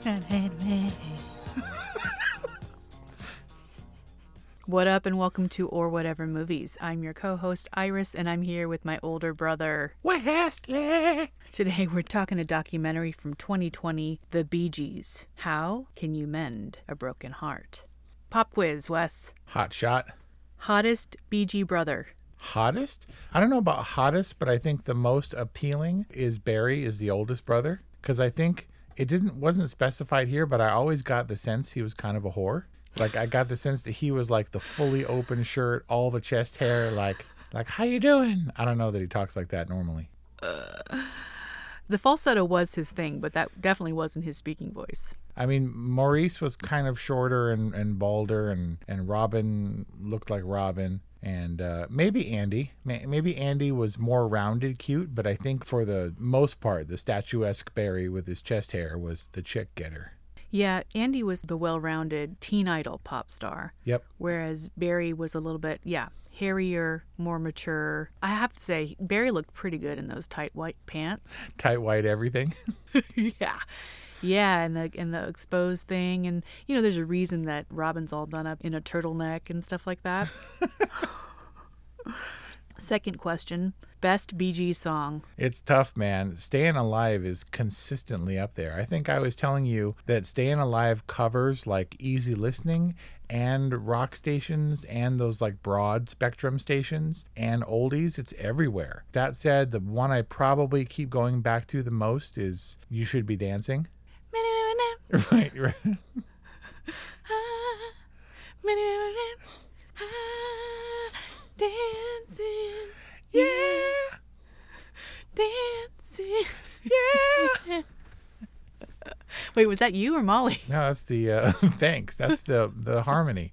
What up, and welcome to Or Whatever Movies. I'm your co host, Iris, and I'm here with my older brother, Wesley. Today, we're talking a documentary from 2020, The Bee Gees How Can You Mend a Broken Heart? Pop quiz, Wes. Hot shot. Hottest Bee Gee brother. Hottest? I don't know about hottest, but I think the most appealing is Barry, is the oldest brother. Because I think it didn't wasn't specified here, but I always got the sense he was kind of a whore. Like I got the sense that he was like the fully open shirt, all the chest hair, like like how you doing? I don't know that he talks like that normally. Uh, the falsetto was his thing, but that definitely wasn't his speaking voice. I mean, Maurice was kind of shorter and, and balder, and, and Robin looked like Robin. And uh, maybe Andy. Maybe Andy was more rounded, cute, but I think for the most part, the statuesque Barry with his chest hair was the chick getter. Yeah, Andy was the well rounded teen idol pop star. Yep. Whereas Barry was a little bit, yeah, hairier, more mature. I have to say, Barry looked pretty good in those tight white pants. Tight white everything. yeah. Yeah, and the and the exposed thing, and you know, there's a reason that Robin's all done up in a turtleneck and stuff like that. Second question Best BG song? It's tough, man. Staying Alive is consistently up there. I think I was telling you that Staying Alive covers like easy listening and rock stations and those like broad spectrum stations and oldies. It's everywhere. That said, the one I probably keep going back to the most is You Should Be Dancing. Right, right. dancing, yeah, dancing, yeah. Wait, was that you or Molly? No, that's the uh, thanks. That's the the harmony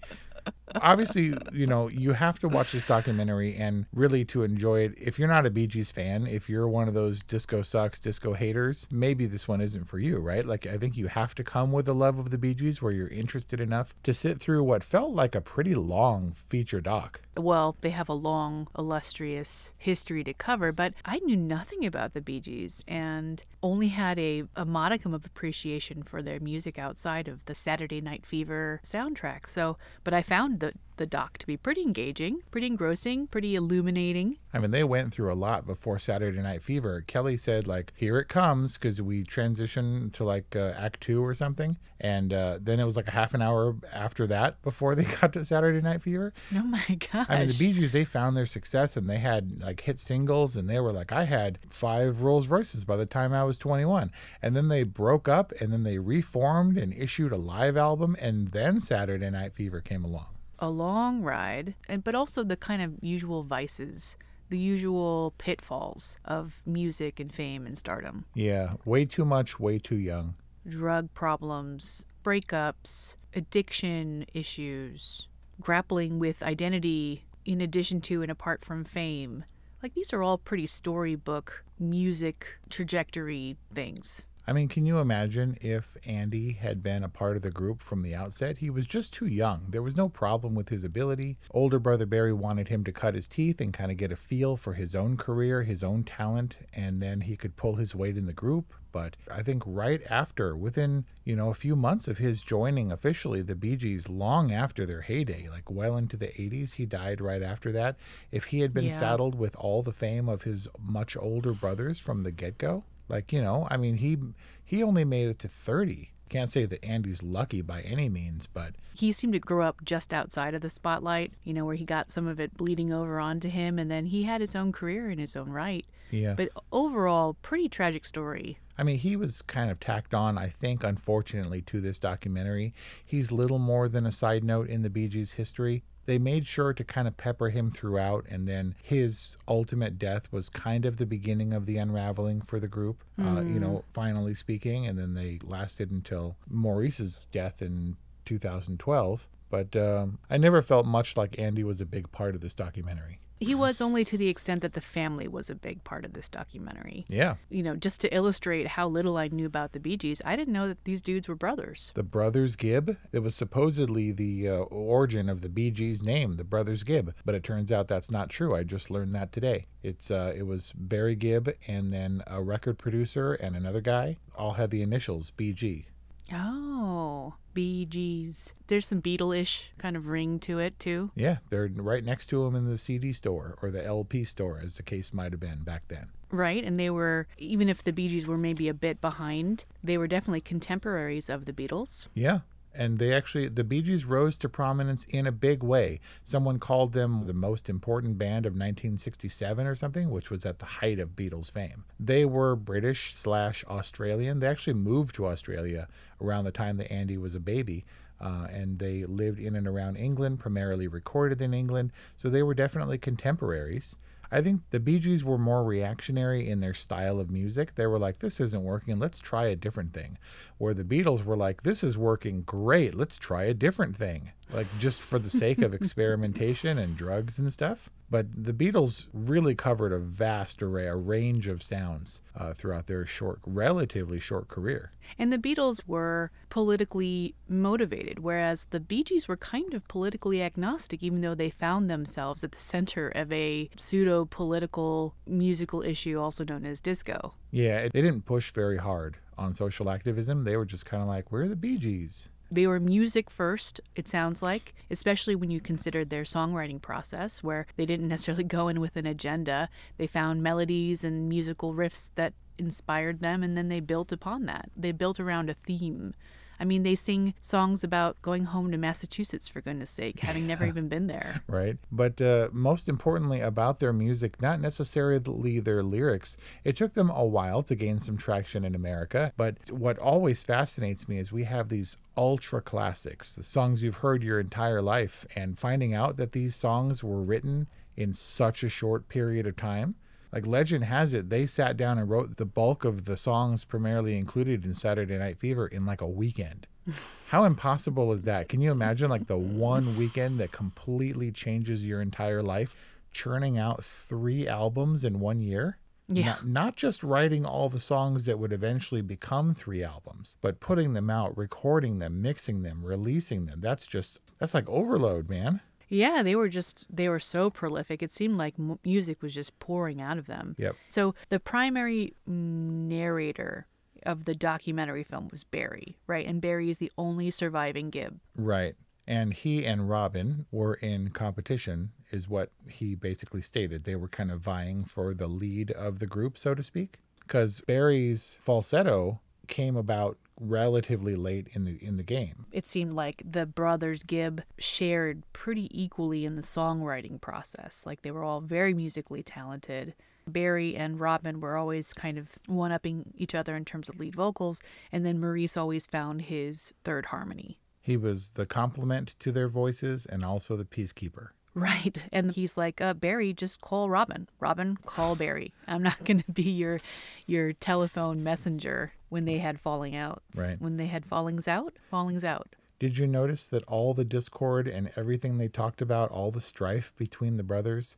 obviously, you know, you have to watch this documentary and really to enjoy it. If you're not a Bee Gees fan, if you're one of those disco sucks, disco haters, maybe this one isn't for you, right? Like, I think you have to come with a love of the Bee Gees where you're interested enough to sit through what felt like a pretty long feature doc. Well, they have a long, illustrious history to cover, but I knew nothing about the Bee Gees and only had a, a modicum of appreciation for their music outside of the Saturday Night Fever soundtrack. So, but I found the the doc to be pretty engaging, pretty engrossing, pretty illuminating. I mean, they went through a lot before Saturday Night Fever. Kelly said, like, here it comes, because we transitioned to like uh, Act Two or something. And uh, then it was like a half an hour after that before they got to Saturday Night Fever. Oh my gosh. I mean, the Bee Gees, they found their success and they had like hit singles, and they were like, I had five Rolls Royces by the time I was 21. And then they broke up and then they reformed and issued a live album, and then Saturday Night Fever came along a long ride, and but also the kind of usual vices, the usual pitfalls of music and fame and stardom. Yeah, way too much, way too young. Drug problems, breakups, addiction issues, grappling with identity in addition to and apart from fame. Like these are all pretty storybook music trajectory things. I mean, can you imagine if Andy had been a part of the group from the outset? He was just too young. There was no problem with his ability. Older brother Barry wanted him to cut his teeth and kind of get a feel for his own career, his own talent, and then he could pull his weight in the group. But I think right after, within, you know, a few months of his joining officially the Bee Gees, long after their heyday, like well into the 80s, he died right after that. If he had been Yeah. saddled with all the fame of his much older brothers from the get go, like, you know, I mean, he he only made it to 30. Can't say that Andy's lucky by any means, but He seemed to grow up just outside of the spotlight, you know, where he got some of it bleeding over onto him, and then he had his own career in his own right. yeah. But overall, pretty tragic story. I mean, he was kind of tacked on, I think, unfortunately, to this documentary. He's little more than a side note in the Bee Gees' history. They made sure to kind of pepper him throughout, and then his ultimate death was kind of the beginning of the unraveling for the group, uh, you know, finally speaking. And then they lasted until Maurice's death in 2012. But um, I never felt much like Andy was a big part of this documentary. He was only to the extent that the family was a big part of this documentary. Yeah. You know, just to illustrate how little I knew about the Bee Gees, I didn't know that these dudes were brothers. The Brothers Gibb. It was supposedly the uh, origin of the Bee Gees name, the Brothers Gibb, but it turns out that's not true. I just learned that today. It's uh, it was Barry Gibb and then a record producer and another guy all had the initials BG. Oh, Bee Gees. There's some Beatle-ish kind of ring to it too. Yeah, they're right next to them in the CD store or the LP store, as the case might have been back then. Right, and they were even if the Bee Gees were maybe a bit behind, they were definitely contemporaries of the Beatles. Yeah. And they actually, the Bee Gees rose to prominence in a big way. Someone called them the most important band of 1967 or something, which was at the height of Beatles fame. They were British slash Australian. They actually moved to Australia around the time that Andy was a baby. Uh, and they lived in and around England, primarily recorded in England. So they were definitely contemporaries. I think the Bee Gees were more reactionary in their style of music. They were like, this isn't working, let's try a different thing. Where the Beatles were like, this is working great, let's try a different thing. Like, just for the sake of experimentation and drugs and stuff. But the Beatles really covered a vast array, a range of sounds uh, throughout their short, relatively short career. And the Beatles were politically motivated, whereas the Bee Gees were kind of politically agnostic, even though they found themselves at the center of a pseudo political musical issue, also known as disco. Yeah, it, they didn't push very hard on social activism. They were just kind of like, we're the Bee Gees. They were music first, it sounds like, especially when you considered their songwriting process, where they didn't necessarily go in with an agenda. They found melodies and musical riffs that inspired them, and then they built upon that. They built around a theme. I mean, they sing songs about going home to Massachusetts, for goodness sake, having never even been there. right? But uh, most importantly, about their music, not necessarily their lyrics. It took them a while to gain some traction in America. But what always fascinates me is we have these ultra classics, the songs you've heard your entire life, and finding out that these songs were written in such a short period of time. Like legend has it, they sat down and wrote the bulk of the songs primarily included in Saturday Night Fever in like a weekend. How impossible is that? Can you imagine like the one weekend that completely changes your entire life, churning out three albums in one year? Yeah. Not, not just writing all the songs that would eventually become three albums, but putting them out, recording them, mixing them, releasing them. That's just, that's like overload, man. Yeah, they were just, they were so prolific. It seemed like m- music was just pouring out of them. Yep. So the primary narrator of the documentary film was Barry, right? And Barry is the only surviving Gibb. Right. And he and Robin were in competition, is what he basically stated. They were kind of vying for the lead of the group, so to speak. Because Barry's falsetto came about relatively late in the in the game. It seemed like the brothers Gibb shared pretty equally in the songwriting process. Like they were all very musically talented. Barry and Robin were always kind of one upping each other in terms of lead vocals, and then Maurice always found his third harmony. He was the complement to their voices and also the peacekeeper. Right. And he's like, uh, Barry, just call Robin. Robin, call Barry. I'm not going to be your your telephone messenger when they had falling outs. Right. When they had fallings out, fallings out. Did you notice that all the discord and everything they talked about, all the strife between the brothers,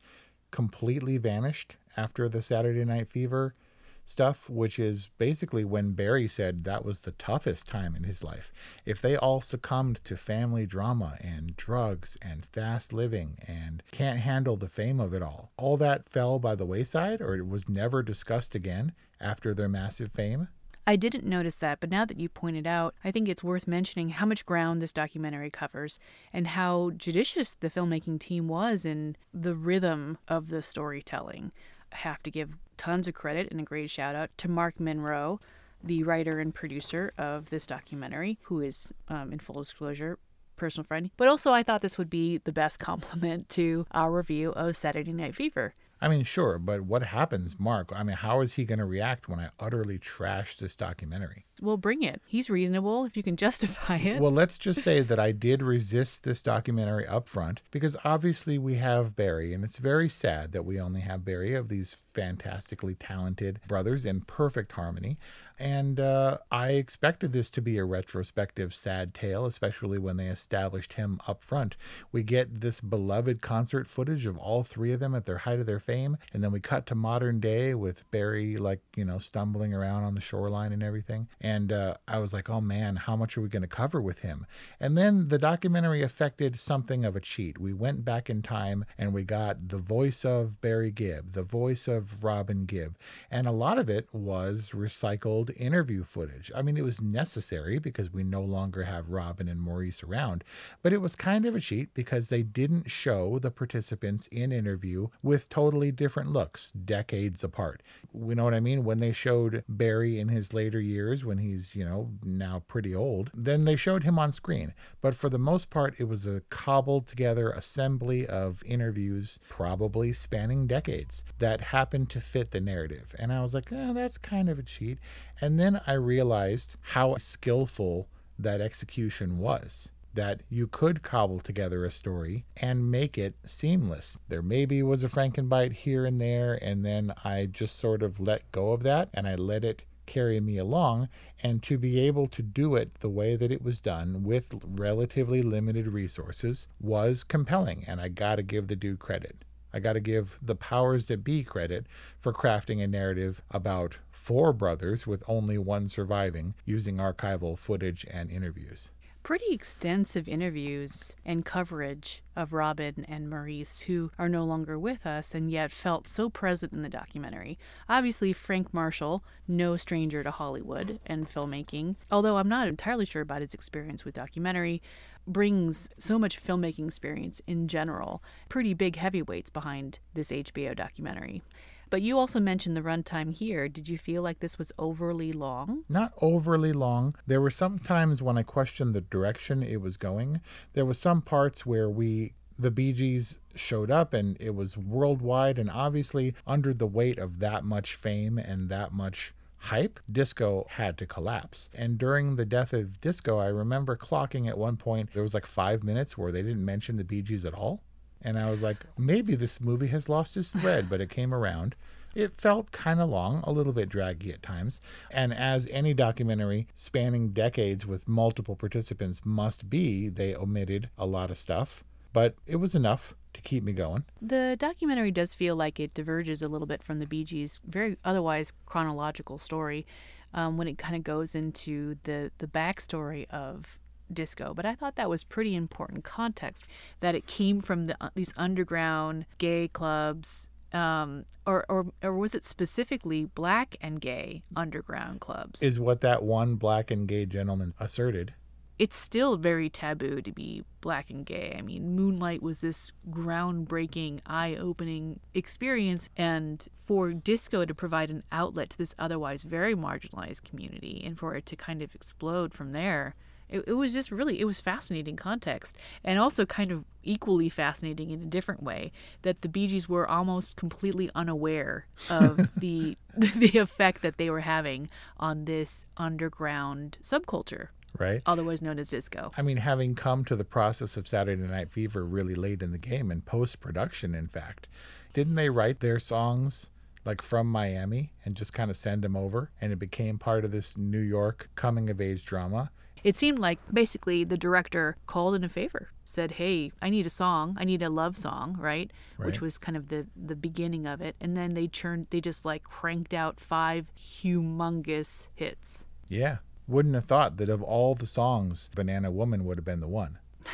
completely vanished after the Saturday Night Fever stuff, which is basically when Barry said that was the toughest time in his life. If they all succumbed to family drama and drugs and fast living and can't handle the fame of it all, all that fell by the wayside or it was never discussed again after their massive fame. I didn't notice that, but now that you pointed out, I think it's worth mentioning how much ground this documentary covers and how judicious the filmmaking team was in the rhythm of the storytelling. Have to give tons of credit and a great shout out to Mark Monroe, the writer and producer of this documentary, who is, um, in full disclosure, personal friend. But also, I thought this would be the best compliment to our review of Saturday Night Fever. I mean, sure, but what happens, Mark? I mean, how is he going to react when I utterly trash this documentary? Well, bring it. He's reasonable if you can justify it. Well, let's just say that I did resist this documentary up front because obviously we have Barry, and it's very sad that we only have Barry of these fantastically talented brothers in perfect harmony. And uh, I expected this to be a retrospective sad tale, especially when they established him up front. We get this beloved concert footage of all three of them at their height of their fame, and then we cut to modern day with Barry, like, you know, stumbling around on the shoreline and everything. And uh, I was like, oh man, how much are we going to cover with him? And then the documentary affected something of a cheat. We went back in time and we got the voice of Barry Gibb, the voice of Robin Gibb, and a lot of it was recycled interview footage. I mean, it was necessary because we no longer have Robin and Maurice around, but it was kind of a cheat because they didn't show the participants in interview with totally different looks, decades apart. You know what I mean? When they showed Barry in his later years, when he's, you know, now pretty old, then they showed him on screen. But for the most part, it was a cobbled together assembly of interviews, probably spanning decades, that happened to fit the narrative. And I was like, eh, that's kind of a cheat. And then I realized how skillful that execution was. That you could cobble together a story and make it seamless. There maybe was a Frankenbite here and there, and then I just sort of let go of that and I let it carry me along. And to be able to do it the way that it was done with relatively limited resources was compelling. And I got to give the dude credit. I got to give the powers that be credit for crafting a narrative about four brothers with only one surviving using archival footage and interviews. Pretty extensive interviews and coverage of Robin and Maurice, who are no longer with us and yet felt so present in the documentary. Obviously, Frank Marshall, no stranger to Hollywood and filmmaking, although I'm not entirely sure about his experience with documentary, brings so much filmmaking experience in general. Pretty big heavyweights behind this HBO documentary. But you also mentioned the runtime here. Did you feel like this was overly long? Not overly long. There were some times when I questioned the direction it was going. There were some parts where we the Bee Gees showed up and it was worldwide and obviously under the weight of that much fame and that much hype, disco had to collapse. And during the death of disco, I remember clocking at one point there was like 5 minutes where they didn't mention the Bee Gees at all. And I was like, maybe this movie has lost its thread, but it came around. It felt kind of long, a little bit draggy at times. And as any documentary spanning decades with multiple participants must be, they omitted a lot of stuff. But it was enough to keep me going. The documentary does feel like it diverges a little bit from the Bee Gees' very otherwise chronological story um, when it kind of goes into the, the backstory of disco, but I thought that was pretty important context that it came from the, uh, these underground gay clubs. Um, or, or or was it specifically black and gay underground clubs? Is what that one black and gay gentleman asserted. It's still very taboo to be black and gay. I mean, Moonlight was this groundbreaking, eye opening experience, and for disco to provide an outlet to this otherwise very marginalized community and for it to kind of explode from there it, it was just really it was fascinating context and also kind of equally fascinating in a different way that the Bee Gees were almost completely unaware of the the effect that they were having on this underground subculture right? Otherwise known as disco. I mean, having come to the process of Saturday Night Fever really late in the game in post production, in fact, didn't they write their songs like from Miami and just kind of send them over? And it became part of this New York coming of age drama It seemed like basically the director called in a favor, said, "Hey, I need a song. I need a love song, right?" Which was kind of the the beginning of it. And then they churned they just like cranked out five humongous hits. Yeah. Wouldn't have thought that of all the songs, Banana Woman would have been the one.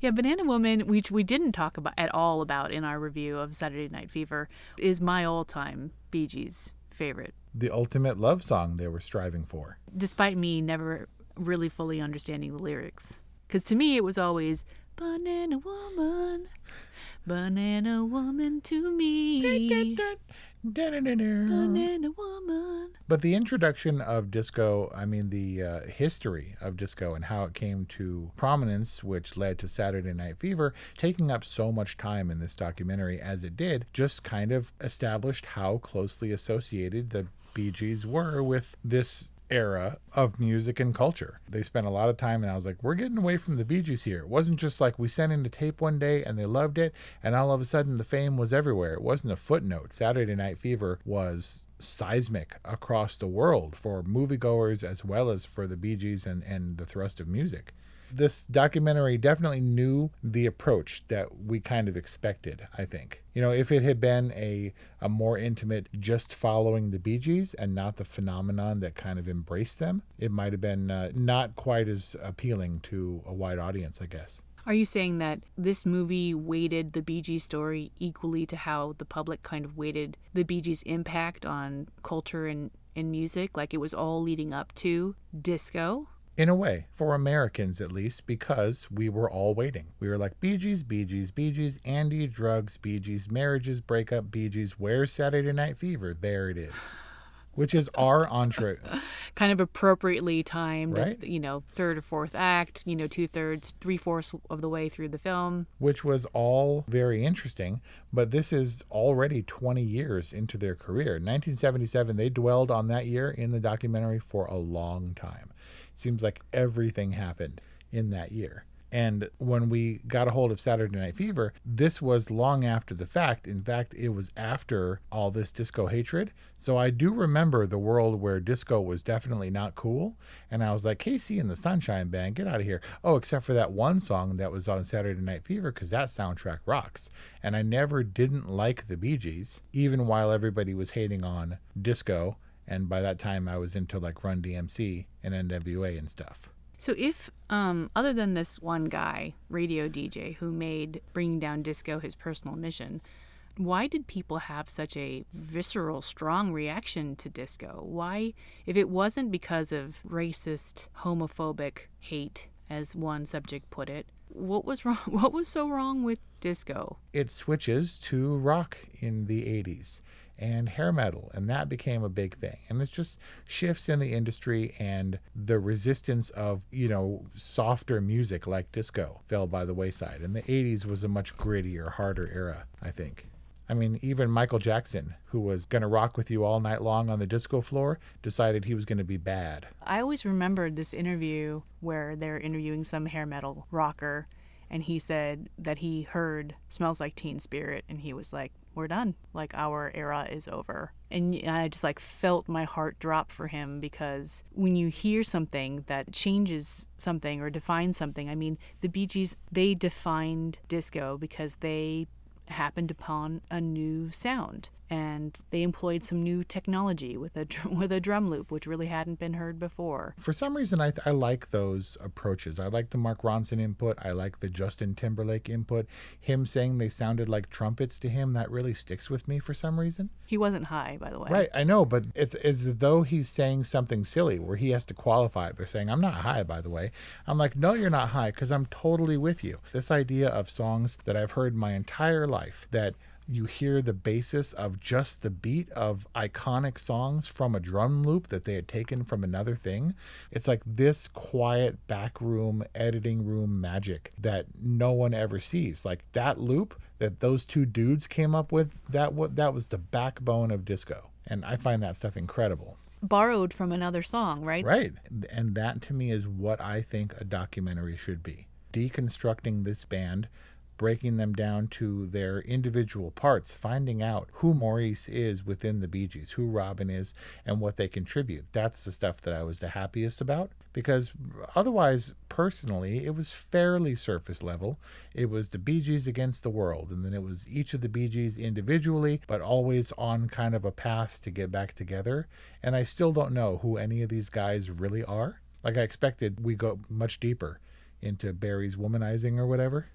Yeah, Banana Woman, which we didn't talk about at all about in our review of Saturday Night Fever, is my all-time Bee Gees favorite. The ultimate love song they were striving for. Despite me never really fully understanding the lyrics. Because to me, it was always Banana Woman, Banana Woman to me, Banana Woman. But the introduction of disco, I mean, the uh, history of disco and how it came to prominence, which led to Saturday Night Fever, taking up so much time in this documentary as it did, just kind of established how closely associated the Bee Gees were with this era of music and culture. They spent a lot of time, and I was like, we're getting away from the Bee Gees here. It wasn't just like we sent in a tape one day and they loved it, and all of a sudden the fame was everywhere. It wasn't a footnote. Saturday Night Fever was seismic across the world for moviegoers as well as for the Bee Gees and, and the thrust of music. This documentary definitely knew the approach that we kind of expected, I think. You know, if it had been a, a more intimate, just following the Bee Gees and not the phenomenon that kind of embraced them, it might have been uh, not quite as appealing to a wide audience, I guess. Are you saying that this movie weighted the Bee Gees story equally to how the public kind of weighted the Bee Gees' impact on culture and, and music? Like it was all leading up to disco? In a way, for Americans at least, because we were all waiting. We were like, Bee Gees, Bee Gees, Bee Gees, Andy, drugs, Bee Gees, marriages, breakup, Bee Gees, where's Saturday Night Fever? There it is. Which is our entree. Kind of appropriately timed, Right. you know, third or fourth act, you know, two thirds, three fourths of the way through the film. which was all very interesting. But this is already 20 years into their career. 1977, they dwelled on that year in the documentary for a long time. Seems like everything happened in that year. And when we got a hold of Saturday Night Fever, this was long after the fact. In fact, it was after all this disco hatred. So I do remember the world where disco was definitely not cool. And I was like, KC and the Sunshine Band, get out of here. Oh, except for that one song that was on Saturday Night Fever, because that soundtrack rocks. And I never didn't like the Bee Gees, even while everybody was hating on disco. And by that time, I was into like Run DMC and NWA and stuff. So if, um, other than this one guy, radio DJ, who made bringing down disco his personal mission, why did people have such a visceral, strong reaction to disco? Why, if it wasn't because of racist, homophobic hate, as one subject put it, what was wrong? What was so wrong with disco? it switches to rock in the 80s and hair metal and that became a big thing. And it's just shifts in the industry and the resistance of you know softer music like disco fell by the wayside. And the 80s was a much grittier harder era i think. I mean, even Michael Jackson, who was going to rock with you all night long on the disco floor, decided he was going to be bad. I always remembered this interview where they're interviewing some hair metal rocker, and he said that he heard "Smells Like Teen Spirit," and he was like, "We're done. Like our era is over." And I just like felt my heart drop for him because when you hear something that changes something or defines something, I mean, the Bee Gees they defined disco because they happened upon a new sound and they employed some new technology with a dr- with a drum loop which really hadn't been heard before. For some reason, I, I like those approaches. I like the Mark Ronson input. I like the Justin Timberlake input. Him saying they sounded like trumpets to him, that really sticks with me for some reason. He wasn't high, by the way. Right, I know, but it's as though he's saying something silly where he has to qualify it by saying, I'm not high, by the way. I'm like, no, you're not high because I'm totally with you. This idea of songs that I've heard my entire life that you hear the basis of just the beat of iconic songs from a drum loop that they had taken from another thing. It's like this quiet backroom editing room magic that no one ever sees. Like that loop that those two dudes came up with, that what that was the backbone of disco. And I find that stuff incredible. Borrowed from another song, right? Right. And that to me is what I think a documentary should be. Deconstructing this band breaking them down to their individual parts, finding out who Maurice is within the Bee Gees, who Robin is, and what they contribute. That's the stuff that I was the happiest about because otherwise, personally, it was fairly surface level. It was the Bee Gees against the world, and then it was each of the Bee Gees individually, but always on kind of a path to get back together. And I still don't know who any of these guys really are. Like I expected, we go much deeper into Barry's womanizing or whatever,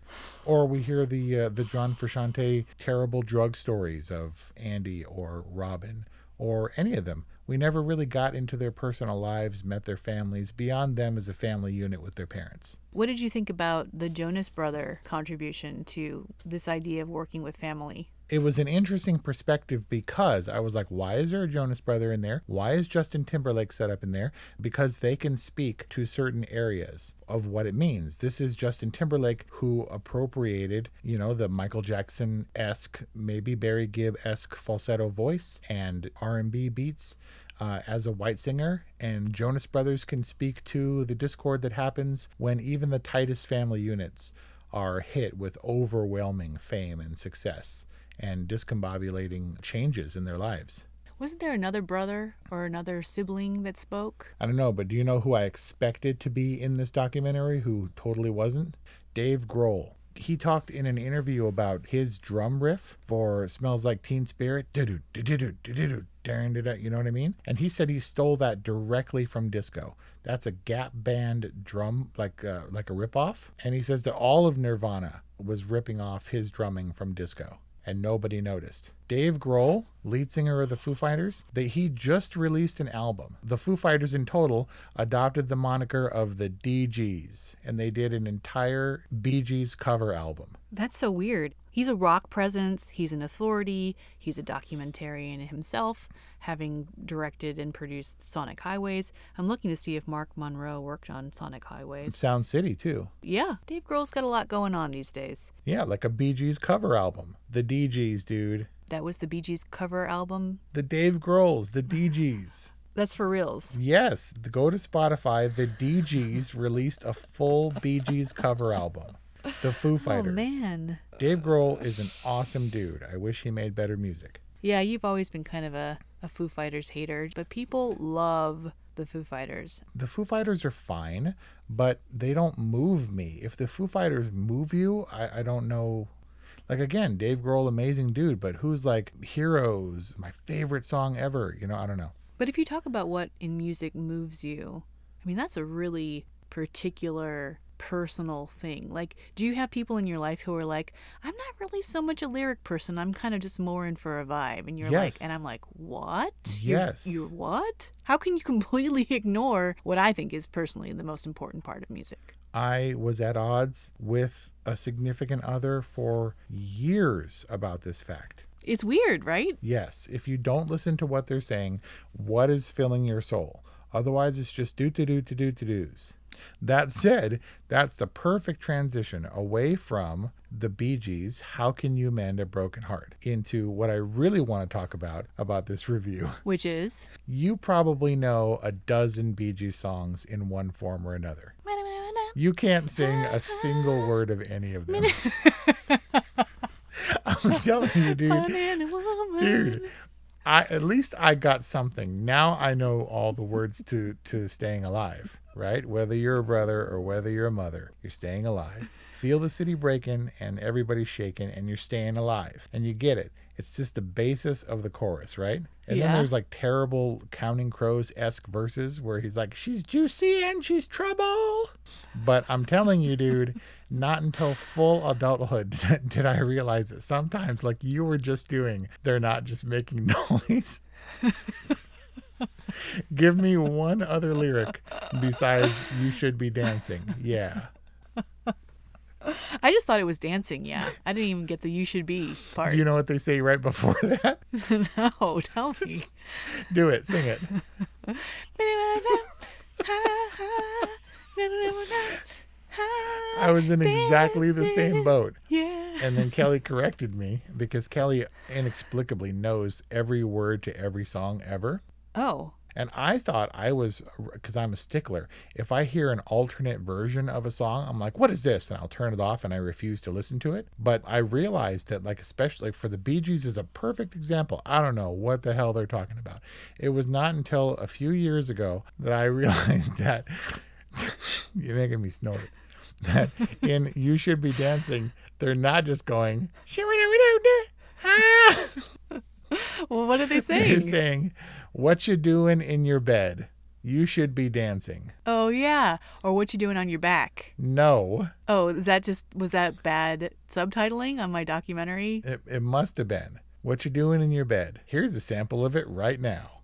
or we hear the uh, the John Frusciante terrible drug stories of Andy or Robin or any of them. We never really got into their personal lives, met their families, beyond them as a family unit with their parents. What did you think about the Jonas brother contribution to this idea of working with family? It was an interesting perspective because I was like, why is there a Jonas brother in there? Why is Justin Timberlake set up in there? Because they can speak to certain areas of what it means. This is Justin Timberlake who appropriated, you know, the Michael Jackson esque, maybe Barry Gibb esque falsetto voice and R&B beats uh, as a white singer, and Jonas Brothers can speak to the discord that happens when even the tightest family units are hit with overwhelming fame and success and discombobulating changes in their lives. Wasn't there another brother or another sibling that spoke? I don't know, but do you know who I expected to be in this documentary who totally wasn't? Dave Grohl. He talked in an interview about his drum riff for Smells Like Teen Spirit. You know what I mean? And he said he stole that directly from disco. That's a Gap Band drum, like uh, like a ripoff. And he says that all of Nirvana was ripping off his drumming from disco and nobody noticed. Dave Grohl, lead singer of the Foo Fighters, that he just released an album. The Foo Fighters in total adopted the moniker of the Dee Gees, and they did an entire Bee Gees cover album. That's so weird. He's a rock presence, he's an authority, he's a documentarian himself, having directed and produced Sonic Highways. I'm looking to see if Mark Monroe worked on Sonic Highways. Sound City, too. Yeah, Dave Grohl's got a lot going on these days. Yeah, like a Bee Gees cover album. The Dee Gees, dude. That was the Bee Gees cover album? The Dave Grohl's, the Dee Gees. That's for reals. Yes, go to Spotify. The Dee Gees released a full Bee Gees cover album. The Foo oh, Fighters. Oh man. Dave Grohl is an awesome dude. I wish he made better music. Yeah, you've always been kind of a, a Foo Fighters hater, but people love the Foo Fighters. The Foo Fighters are fine, but they don't move me. If the Foo Fighters move you, I, I don't know. Like again, Dave Grohl, amazing dude, but who's like Heroes, my favorite song ever? You know, I don't know. But if you talk about what in music moves you, I mean, that's a really particular personal thing? Like, do you have people in your life who are like, I'm not really so much a lyric person. I'm kind of just more in for a vibe. And you're yes. like, and I'm like, what? Yes. You're, you're what? How can you completely ignore what I think is personally the most important part of music? I was at odds with a significant other for years about this fact. It's weird, right? Yes. If you don't listen to what they're saying, what is filling your soul? Otherwise, it's just do to do to do to do's. That said, that's the perfect transition away from the Bee Gees, How Can You Mend a Broken Heart, into what I really want to talk about about this review. Which is? You probably know a dozen Bee Gees songs in one form or another. You can't sing a single word of any of them. I'm telling you, dude. Dude, I at least I got something. Now I know all the words to to staying alive, right? Whether you're a brother or whether you're a mother, you're staying alive. Feel the city breaking and everybody's shaking and you're staying alive. And you get it. It's just the basis of the chorus, right? And Yeah. then there's like terrible Counting Crows esque verses where he's like, She's juicy and she's trouble. But I'm telling you, dude, not until full adulthood did I realize that sometimes, like you were just doing, they're not just making noise. Give me one other lyric besides "You should be dancing." Yeah, I just thought it was dancing, yeah. I didn't even get the you should be part. do you know what they say right before that? no, tell me. Do it, sing it. I was in exactly the same boat. Yeah. And then Kelly corrected me because Kelly inexplicably knows every word to every song ever. Oh, And I thought I was, because I'm a stickler, if I hear an alternate version of a song, I'm like, what is this? And I'll turn it off and I refuse to listen to it. But I realized that, like, especially for the Bee Gees is a perfect example. I don't know what the hell they're talking about. It was not until a few years ago that I realized that you're making me snort. That in You Should Be Dancing, they're not just going, ah. well, what are they saying? They're saying, what you doing in your bed? You should be dancing. Oh yeah, or what you doing on your back? No. Oh, is that just was that bad subtitling on my documentary? It, it must have been. What you doing in your bed? Here's a sample of it right now.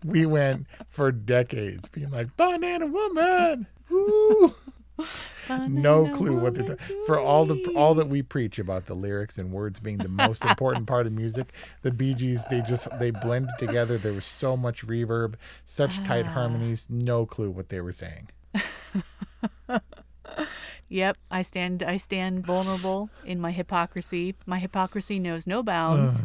we went for decades being like banana woman. Ooh. no clue what they're ta- for all the all that we preach about the lyrics and words being the most important part of music. The Bee Gees they just they blended together. There was so much reverb, such tight ah. harmonies. No clue what they were saying. Yep, I stand I stand vulnerable in my hypocrisy. My hypocrisy knows no bounds.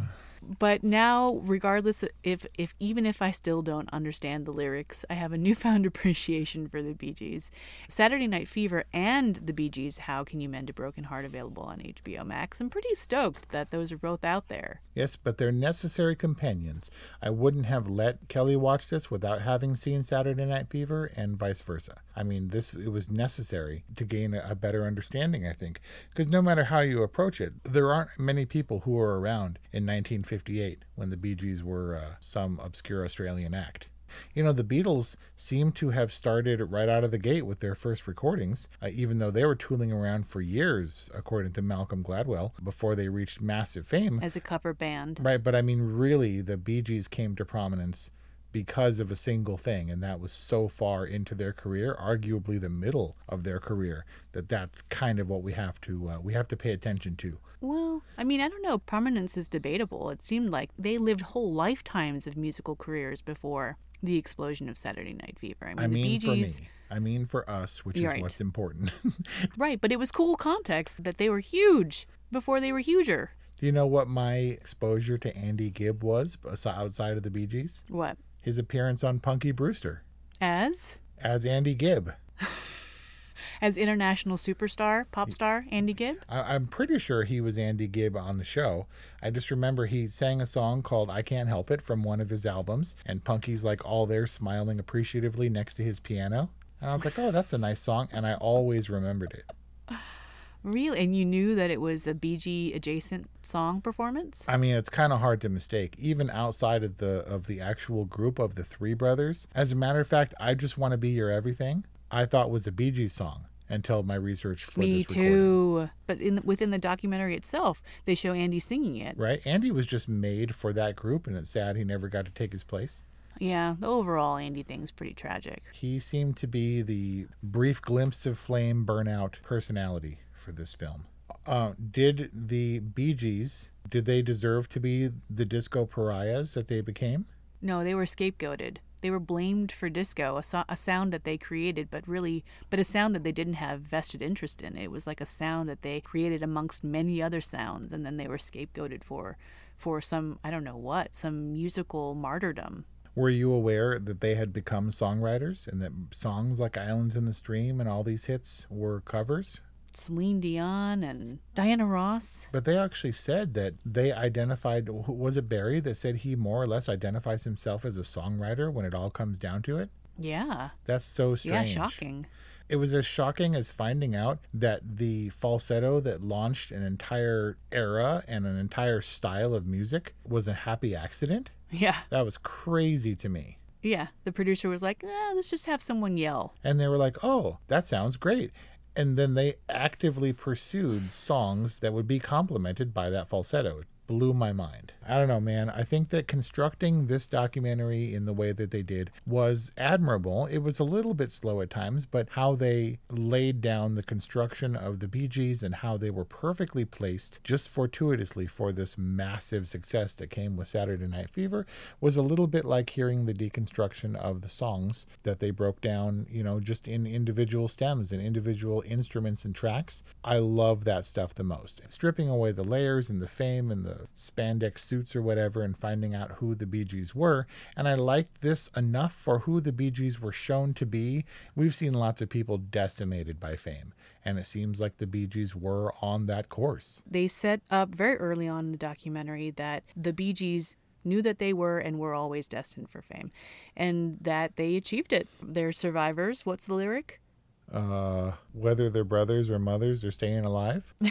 But now regardless if if even if I still don't understand the lyrics, I have a newfound appreciation for the Bee Gees. Saturday Night Fever and the Bee Gees How Can You Mend a Broken Heart available on HBO Max. I'm pretty stoked that those are both out there. Yes, but they're necessary companions. I wouldn't have let Kelly watch this without having seen Saturday Night Fever and vice versa. I mean, this it was necessary to gain a, a better understanding, I think, because no matter how you approach it, there aren't many people who are around in 1958 when the Bee Gees were uh, some obscure Australian act. You know, the Beatles seem to have started right out of the gate with their first recordings, uh, even though they were tooling around for years, according to Malcolm Gladwell, before they reached massive fame. As a cover band. Right, but I mean, really, the Bee Gees came to prominence because of a single thing, and that was so far into their career, arguably the middle of their career, that that's kind of what we have to uh, we have to pay attention to. Well, I mean, I don't know. Prominence is debatable. It seemed like they lived whole lifetimes of musical careers before the explosion of Saturday Night Fever. I mean, I mean the Bee Gees. for me. I mean for us, which is Right. what's important. Right, but it was cool context that they were huge before they were huger. Do you know what my exposure to Andy Gibb was outside of the Bee Gees? What? His appearance on Punky Brewster As? as Andy Gibb. As international superstar, pop star, Andy Gibb? I, I'm pretty sure he was Andy Gibb on the show. I just remember he sang a song called I Can't Help It from one of his albums, and Punky's like all there smiling appreciatively next to his piano. And I was like, oh, that's a nice song. And I always remembered it. Really? And you knew that it was a BG adjacent song performance? I mean, it's kind of hard to mistake, even outside of the of the actual group of the three brothers. As a matter of fact, I just want to be your everything. I thought was a Bee Gees song until my research for Me this recording. too. But in within the documentary itself, they show Andy singing it. Right? Andy was just made for that group, and it's sad he never got to take his place. Yeah, the overall Andy thing's pretty tragic. He seemed to be the brief glimpse of flame burnout personality for this film. Uh, did the Bee Gees, did they deserve to be the disco pariahs that they became? No, they were scapegoated. They were blamed for disco, a, so- a sound that they created, but really, but a sound that they didn't have vested interest in. It was like a sound that they created amongst many other sounds, and then they were scapegoated for, for some I don't know what, some musical martyrdom. Were you aware that they had become songwriters and that songs like Islands in the Stream and all these hits were covers? Celine Dion and Diana Ross. But they actually said that they identified, was it Barry that said he more or less identifies himself as a songwriter when it all comes down to it? Yeah. That's so strange. Yeah, shocking. It was as shocking as finding out that the falsetto that launched an entire era and an entire style of music was a happy accident. Yeah. That was crazy to me. Yeah. The producer was like, eh, let's just have someone yell. And they were like, oh, that sounds great. And then they actively pursued songs that would be complemented by that falsetto It blew my mind. I don't know, man. I think that constructing this documentary in the way that they did was admirable. It was a little bit slow at times, but how they laid down the construction of the Bee Gees and how they were perfectly placed just fortuitously for this massive success that came with Saturday Night Fever was a little bit like hearing the deconstruction of the songs that they broke down, you know, just in individual stems and individual instruments and tracks. I love that stuff the most. Stripping away the layers and the fame and the spandex suits or whatever and finding out who the Bee Gees were. And I liked this enough for who the Bee Gees were shown to be. We've seen lots of people decimated by fame, and it seems like the Bee Gees were on that course. They set up very early on in the documentary that the Bee Gees knew that they were and were always destined for fame and that they achieved it. They're survivors. What's the lyric? Uh, whether they're brothers or mothers, they're staying alive.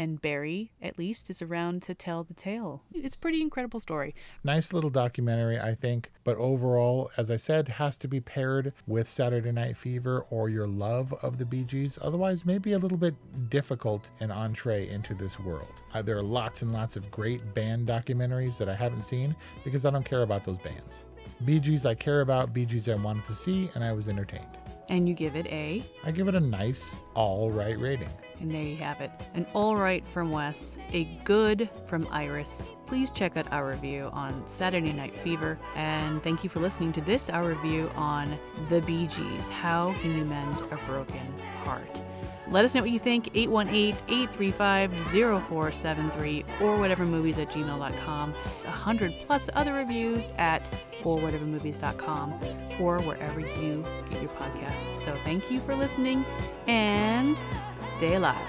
and Barry, at least, is around to tell the tale. It's a pretty incredible story. Nice little documentary, I think, but overall, as I said, has to be paired with Saturday Night Fever or your love of the Bee Gees. Otherwise, maybe a little bit difficult an entree into this world. Uh, there are lots and lots of great band documentaries that I haven't seen because I don't care about those bands. Bee Gees I care about, Bee Gees I wanted to see, and I was entertained. And you give it a? I give it a nice, all right rating. And there you have it. An all right from Wes, a good from Iris. Please check out our review on Saturday Night Fever. And thank you for listening to this, our review on The Bee Gees How Can You Mend a Broken Heart? Let us know what you think, 818-835-0473 or whatevermovies at gmail.com. 100 plus other reviews at or whatevermovies.com or wherever you get your podcasts. So thank you for listening and stay alive.